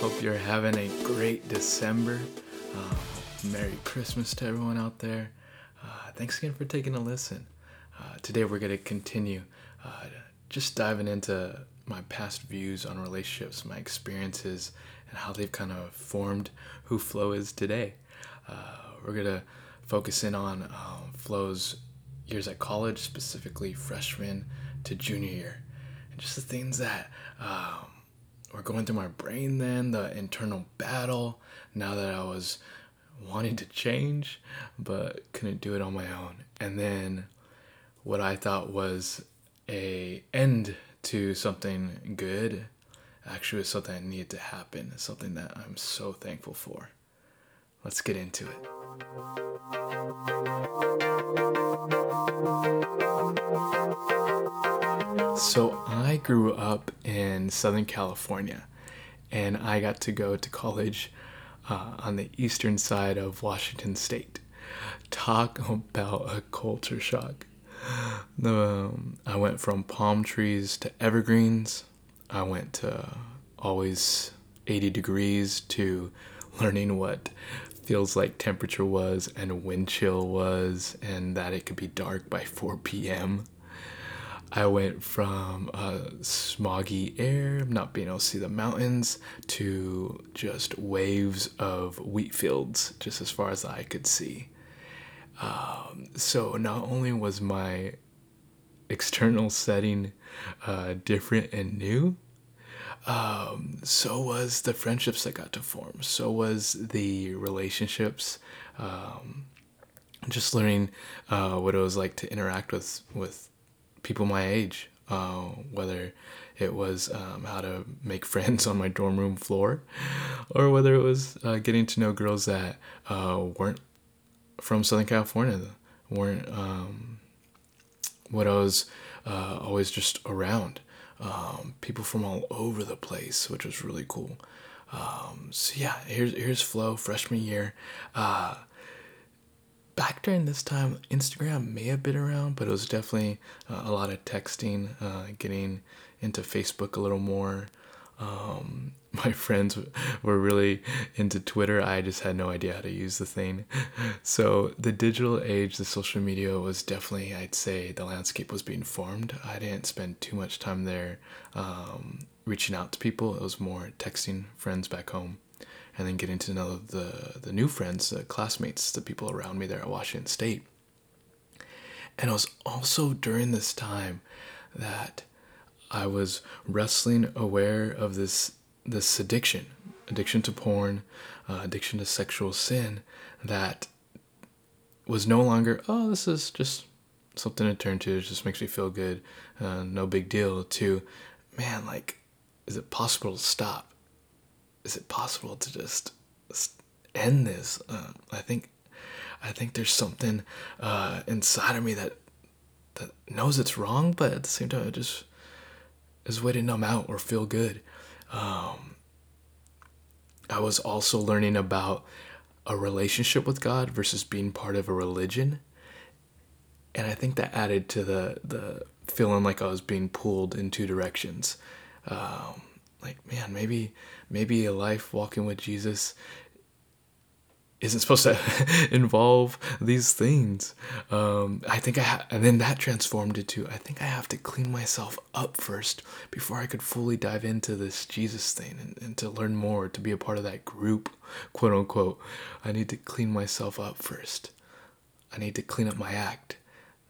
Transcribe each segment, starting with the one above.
Hope you're having a great December. Uh, Merry Christmas to everyone out there. Uh, thanks again for taking a listen. Uh, today we're going to continue uh, just diving into my past views on relationships, my experiences, and how they've kind of formed who Flo is today. Uh, we're going to focus in on um, Flo's years at college, specifically freshman to junior year, and just the things that um, were going through my brain then, the internal battle, now that I was wanting to change, but couldn't do it on my own. And then what I thought was a end to something good actually was something that needed to happen, something that I'm so thankful for. Let's get into it. So I grew up in Southern California and I got to go to college uh, on the eastern side of Washington State. Talk about a culture shock. Um, I went from palm trees to evergreens. I went to always 80 degrees to learning what feels like temperature was and wind chill was and that it could be dark by 4 p.m. I went from smoggy air, not being able to see the mountains, to just waves of wheat fields, just as far as I could see. Um, so not only was my external setting uh, different and new, um, so was the friendships that got to form. So was the relationships. Um, just learning uh, what it was like to interact with with people my age, uh, whether it was um, how to make friends on my dorm room floor, or whether it was uh, getting to know girls that uh, weren't from Southern California, weren't um, what I was uh, always just around. Um, people from all over the place, which was really cool. Um, so yeah, here's here's Flo freshman year. Back during this time, Instagram may have been around, but it was definitely uh, a lot of texting, uh, getting into Facebook a little more. Um, my friends were really into Twitter. I just had no idea how to use the thing. So, the digital age, the social media was definitely, I'd say, the landscape was being formed. I didn't spend too much time there um, reaching out to people, it was more texting friends back home and then getting to know the the new friends, the classmates, the people around me there at Washington State. And it was also during this time that I was wrestling aware of this this addiction, addiction to porn, uh, addiction to sexual sin, that was no longer oh this is just something to turn to. It just makes me feel good, uh, no big deal. To man, like, is it possible to stop? Is it possible to just end this? Uh, I think, I think there's something uh, inside of me that that knows it's wrong, but at the same time, it just is way to numb out or feel good. Um, I was also learning about a relationship with God versus being part of a religion, and I think that added to the the feeling like I was being pulled in two directions. Um, like man maybe maybe a life walking with jesus isn't supposed to involve these things. Um, i think i ha- and then that transformed it to i think i have to clean myself up first before i could fully dive into this jesus thing and, and to learn more to be a part of that group quote unquote. I need to clean myself up first. I need to clean up my act.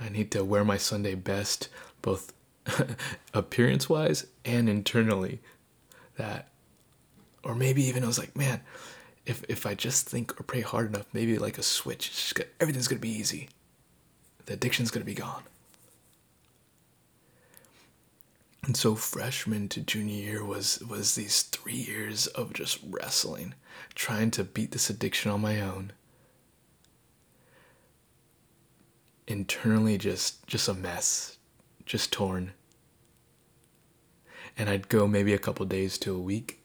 I need to wear my sunday best both appearance wise and internally that or maybe even I was like, man, if if I just think or pray hard enough, maybe like a switch, everything's gonna be easy. The addiction's gonna be gone. And so freshman to junior year was was these three years of just wrestling, trying to beat this addiction on my own. Internally just just a mess, just torn and I'd go maybe a couple days to a week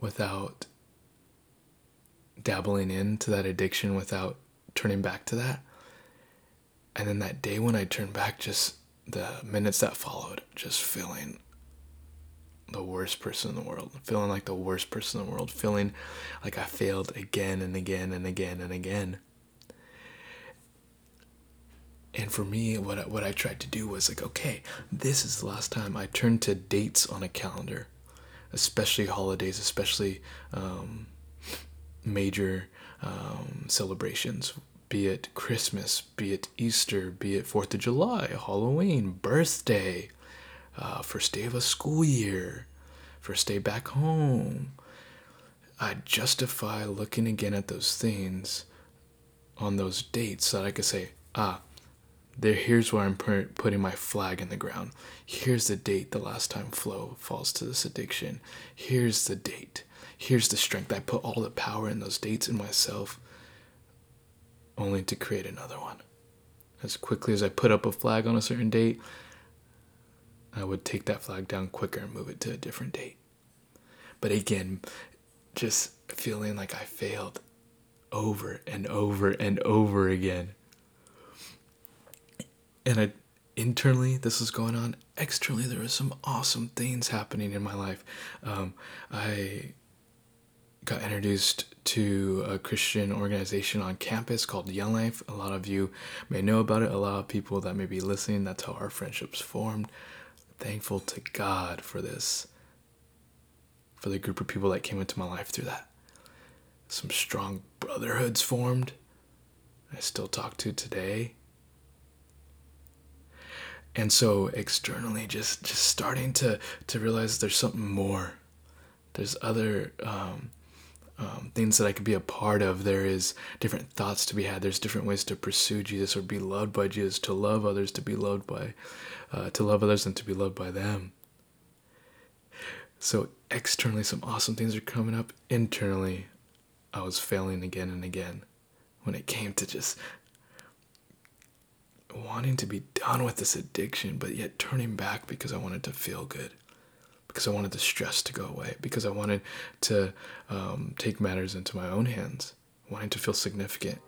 without dabbling into that addiction without turning back to that. And then that day when I turned back, just the minutes that followed, just feeling the worst person in the world, feeling like the worst person in the world, feeling like I failed again and again and again and again. And for me, what I, what I tried to do was like, okay, this is the last time I turned to dates on a calendar, especially holidays, especially um, major um, celebrations, be it Christmas, be it Easter, be it Fourth of July, Halloween, birthday, uh, first day of a school year, first day back home. I justify looking again at those things on those dates so that I could say, ah, there here's where i'm putting my flag in the ground. Here's the date the last time Flo falls to this addiction. Here's the date. Here's the strength. I put all the power in those dates in myself only to create another one. As quickly as i put up a flag on a certain date i would take that flag down quicker and move it to a different date. But again just feeling like i failed over and over and over again and I internally this was going on externally. There was some awesome things happening in my life. Um, i got introduced to a christian organization on campus called young life. A lot of you may know about it. A lot of people that may be listening that's how our friendships formed. Thankful to god for this for the group of people that came into my life through that. Some strong brotherhoods formed. I still talk to today and so externally just just starting to to realize there's something more there's other um, um, things that I could be a part of. There is different thoughts to be had. There's different ways to pursue Jesus or be loved by Jesus, to love others, to be loved by, uh, to love others and to be loved by them. So externally, some awesome things are coming up. Internally, I was failing again and again when it came to just wanting to be done with this addiction, but yet turning back because I wanted to feel good, because I wanted the stress to go away, because I wanted to um, take matters into my own hands, wanting to feel significant.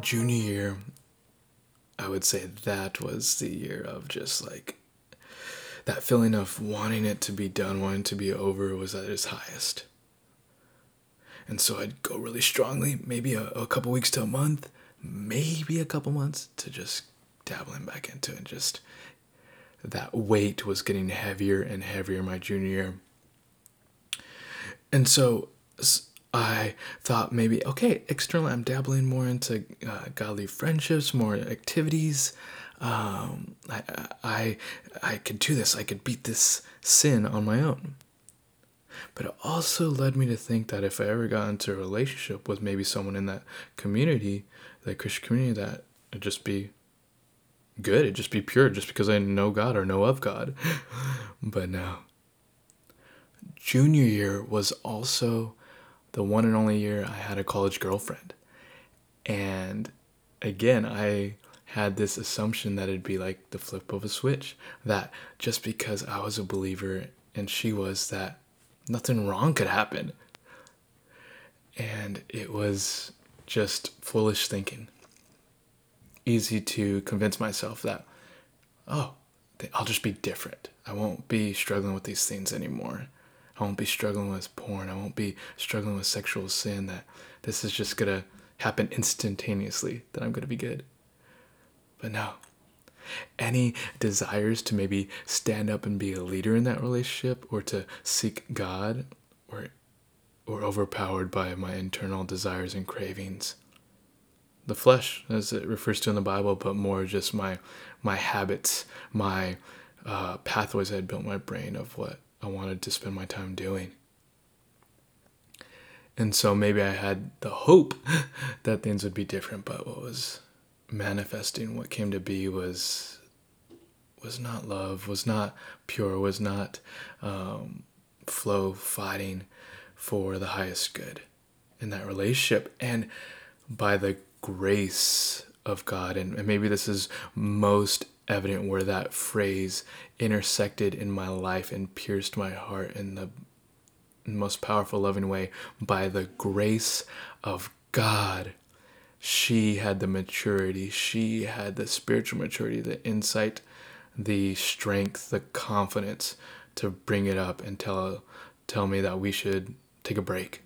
Junior year, I would say that was the year of just like that feeling of wanting it to be done, wanting to be over was at its highest and so I'd go really strongly, maybe a, a couple weeks to a month, maybe a couple months to just dabbling back into it. Just that weight was getting heavier and heavier my junior year. And so I thought maybe, okay, externally, I'm dabbling more into uh, godly friendships, more activities. Um, I, I, I could do this. I could beat this sin on my own. But it also led me to think that if I ever got into a relationship with maybe someone in that community, that Christian community, that it'd just be good. It'd just be pure just because I know God or know of God. but no. Junior year was also the one and only year I had a college girlfriend. And again, I had this assumption that it'd be like the flip of a switch. That just because I was a believer and she was, that nothing wrong could happen. And it was just foolish thinking. Easy to convince myself that, oh, I'll just be different. I won't be struggling with these things anymore. I won't be struggling with porn. I won't be struggling with sexual sin. That this is just going to happen instantaneously, that I'm going to be good. But no, any desires to maybe stand up and be a leader in that relationship or to seek God or or overpowered by my internal desires and cravings. The flesh, as it refers to in the Bible, but more just my my habits, my uh, pathways I had built my brain of what I wanted to spend my time doing. And so maybe I had the hope that things would be different, but what was manifesting what came to be was was not love, was not pure, was not um, Flo fighting for the highest good in that relationship. And by the grace of God, and, and maybe this is most evident where that phrase intersected in my life and pierced my heart in the most powerful, loving way by the grace of God she had the maturity, she had the spiritual maturity, the insight, the strength, the confidence to bring it up and tell tell me that we should take a break.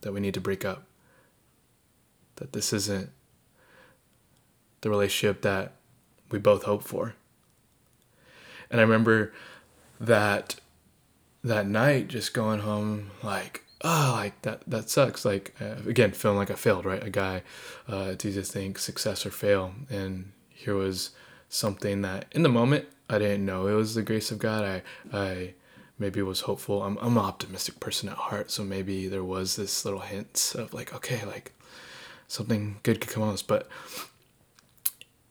That we need to break up. That this isn't the relationship that we both hope for. And I remember that that night just going home like oh like that that sucks. Like uh, again feeling like i failed right? A guy uh, to just think success or fail. And here was something that in the moment i didn't know it was the grace of god. I i maybe was hopeful. I'm, I'm an optimistic person at heart so maybe there was this little hints of like okay like something good could come on this but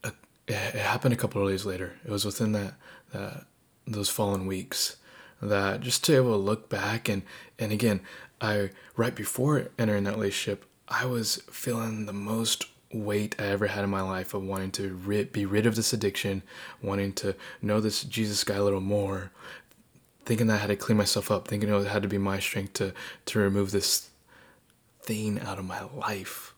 uh, it, it happened a couple of days later. It was within that that those fallen weeks that just to be able to look back and and again i right before entering that relationship i was feeling the most weight i ever had in my life of wanting to rid, be rid of this addiction wanting to know this jesus guy a little more thinking that i had to clean myself up thinking it had to be my strength to to remove this thing out of my life.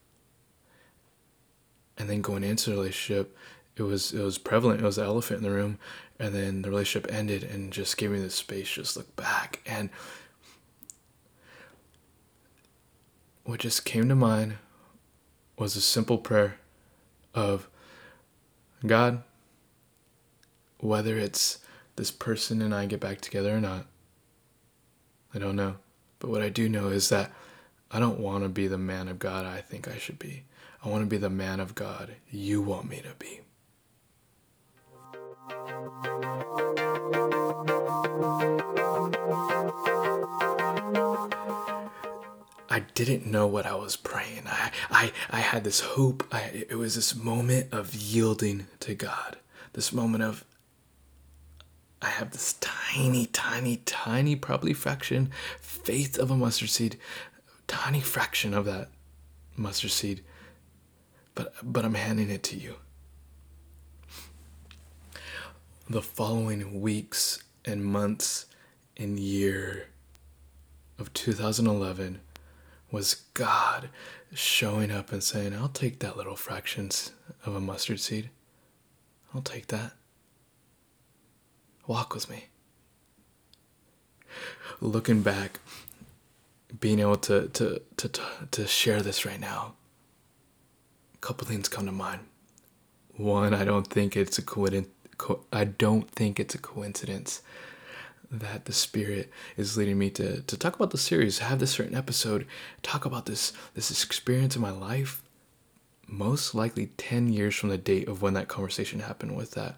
And then going into the relationship it was it was prevalent. It was the elephant in the room, and then the relationship ended, and just gave me the space, just look back, and what just came to mind was a simple prayer of God, whether it's this person and I get back together or not, I don't know. But what I do know is that I don't want to be the man of God I think I should be. I want to be the man of God you want me to be. I didn't know what I was praying. I, I, I had this hope. I, it was this moment of yielding to God. This moment of, I have this tiny, tiny, tiny, probably fraction, faith of a mustard seed, tiny fraction of that mustard seed. But, but I'm handing it to you. The following weeks and months and year of 2011 was God showing up and saying, I'll take that little fractions of a mustard seed. I'll take that. Walk with me. Looking back, being able to, to, to, to share this right now, a couple things come to mind. One, I don't think it's a coincidence. I don't think it's a coincidence that the spirit is leading me to to talk about the series have this certain episode talk about this this experience in my life most likely 10 years from the date of when that conversation happened with that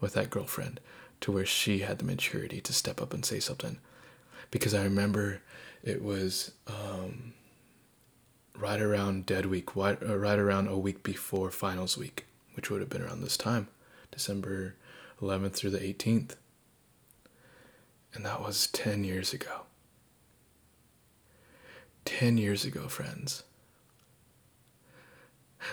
with that girlfriend to where she had the maturity to step up and say something. Because i remember it was um, right around dead week right, uh, right around a week before finals week which would have been around this time december 11th through the 18th and that was 10 years ago. 10 years ago, friends.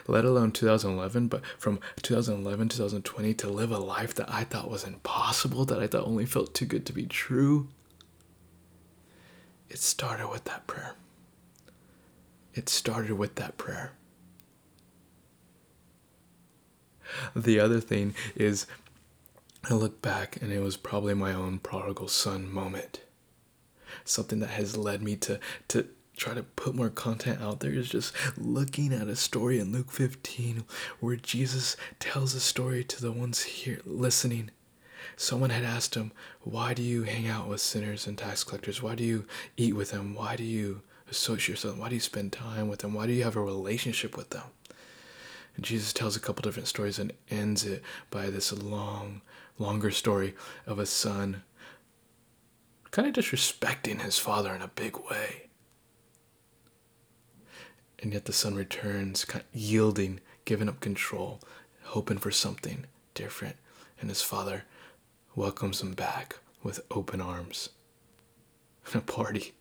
Let alone 2011, but from 2011 2020 to live a life that I thought was impossible, that I thought only felt too good to be true. It started with that prayer. It started with that prayer. The other thing is I look back and it was probably my own prodigal son moment. Something that has led me to, to try to put more content out there is just looking at a story in Luke 15 where Jesus tells a story to the ones here listening. Someone had asked him, Why do you hang out with sinners and tax collectors? Why do you eat with them? Why do you associate yourself? Why do you spend time with them? Why do you have a relationship with them? And Jesus tells a couple different stories and ends it by this long longer story of a son kind of disrespecting his father in a big way. And yet the son returns, yielding, giving up control, hoping for something different. And his father welcomes him back with open arms and a party.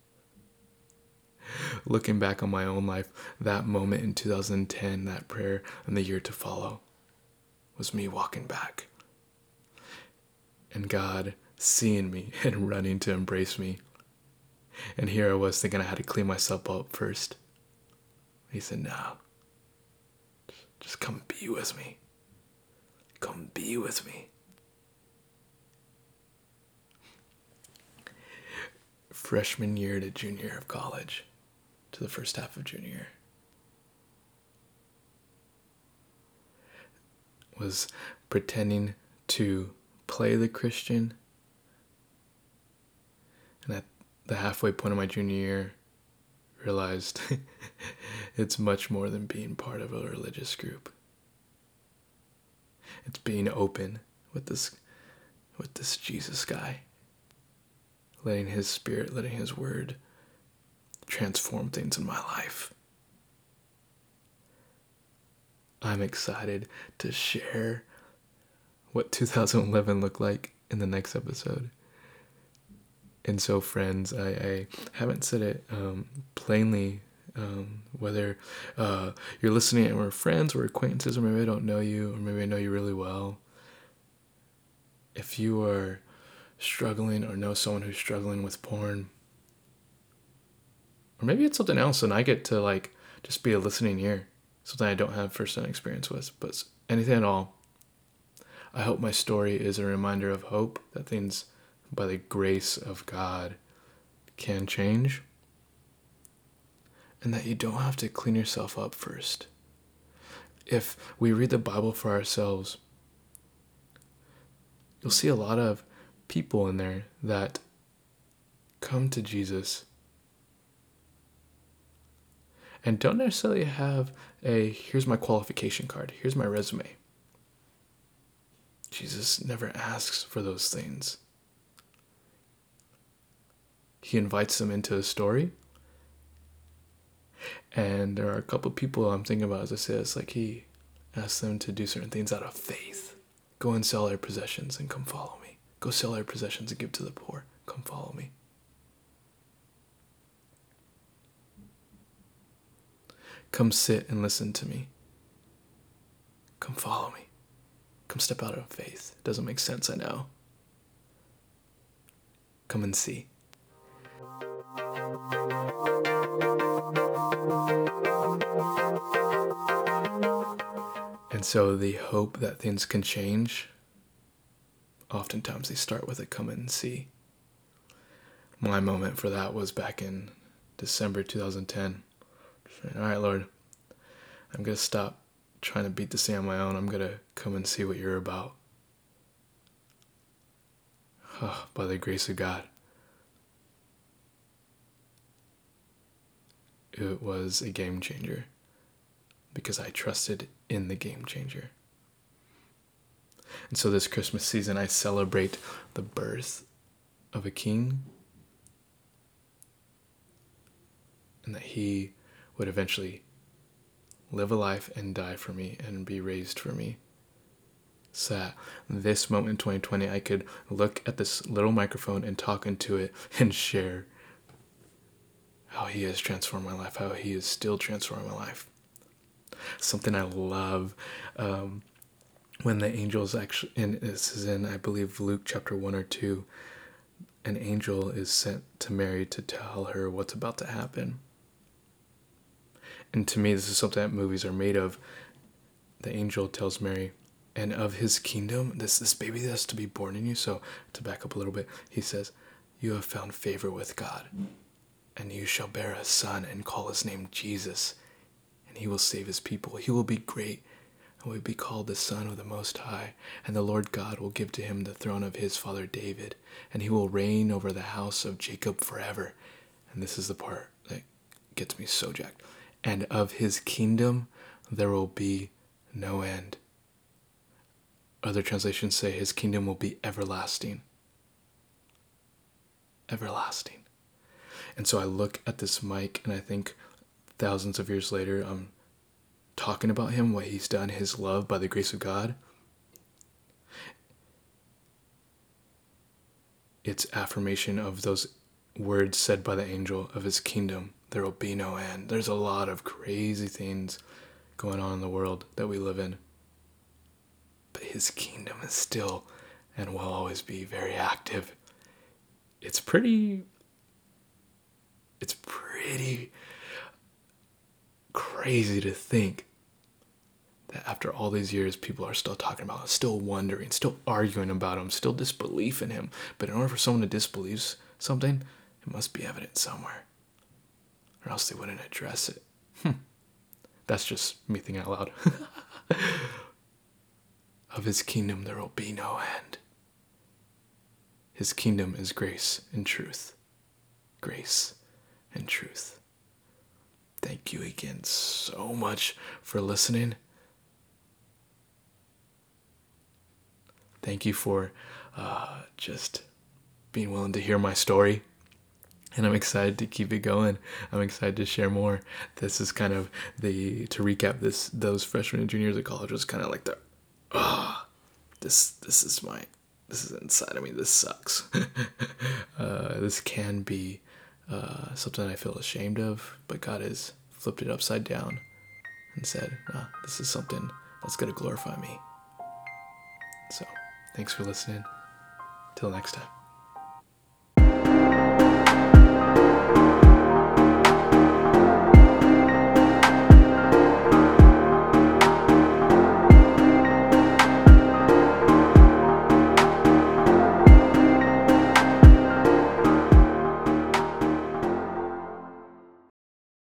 Looking back on my own life, that moment in 2010, that prayer, and the year to follow was me walking back and God seeing me and running to embrace me. And here I was thinking I had to clean myself up first. He said, No, Just come be with me. Come be with me. Freshman year to junior year of college, to the first half of junior year. Was pretending to play the Christian. And at the halfway point of my junior year, realized it's much more than being part of a religious group. It's being open with this with this Jesus guy. Letting his spirit, letting his word transform things in my life. I'm excited to share what 2011 looked like in the next episode. And so, friends, I, I haven't said it um, plainly. Um, whether uh, you're listening and we're friends or acquaintances, or maybe I don't know you, or maybe I know you really well. If you are struggling or know someone who's struggling with porn, or maybe it's something else, and I get to like just be a listening ear, something I don't have firsthand experience with, but anything at all. I hope my story is a reminder of hope that things by the grace of God can change, and that you don't have to clean yourself up first. If we read the Bible for ourselves, you'll see a lot of people in there that come to Jesus and don't necessarily have a here's my qualification card, here's my resume. Jesus never asks for those things he invites them into a story. And there are a couple people I'm thinking about as I say this, like he asks them to do certain things out of faith. Go and sell their possessions and come follow me. Go sell their possessions and give to the poor. Come follow me. Come sit and listen to me. Come follow me. Come step out of faith. It doesn't make sense, I know. Come and see. And so the hope that things can change, oftentimes they start with a come and see. My moment for that was back in December 2010. All right, Lord, I'm going to stop trying to beat the sea on my own. I'm to come and see what you're about. Oh, by the grace of God. It was a game changer because I trusted in the game changer. And so this Christmas season, I celebrate the birth of a king and that he would eventually live a life and die for me and be raised for me. So this moment in 2020, I could look at this little microphone and talk into it and share how he has transformed my life, how he is still transforming my life something I love. Um, when the angels actually, and this is in, I believe, Luke chapter 1 or 2, an angel is sent to Mary to tell her what's about to happen. And to me, this is something that movies are made of. The angel tells Mary, and of his kingdom, this, this baby that's to be born in you. So, to back up a little bit, he says, You have found favor with God, and you shall bear a son and call his name Jesus and he will save his people. He will be great and will be called the Son of the Most High, and the Lord God will give to him the throne of his father David, and he will reign over the house of Jacob forever. And this is the part that gets me so jacked. And of his kingdom there will be no end. Other translations say his kingdom will be everlasting. Everlasting. And so I look at this mic and I think, thousands of years later, I'm talking about him, what he's done, his love by the grace of God. It's affirmation of those words said by the angel of his kingdom. There will be no end. There's a lot of crazy things going on in the world that we live in. But his kingdom is still and will always be very active. It's pretty it's pretty crazy to think that after all these years, people are still talking about him, still wondering, still arguing about him, still disbelief in him. But in order for someone to disbelieve something, it must be evident somewhere, or else they wouldn't address it. Hmm. That's just me thinking out loud. of his kingdom there will be no end. His kingdom is grace and truth. Grace and truth. Thank you again so much for listening. Thank you for uh, just being willing to hear my story. And I'm excited to keep it going. I'm excited to share more. This is kind of the to recap this those freshmen and juniors at college was kind of like the ah oh, this this is my this is inside of me. This sucks. uh, this can be uh, something I feel ashamed of, but God has flipped it upside down and said, ah, "This is something that's to glorify me." So, thanks for listening. Till next time.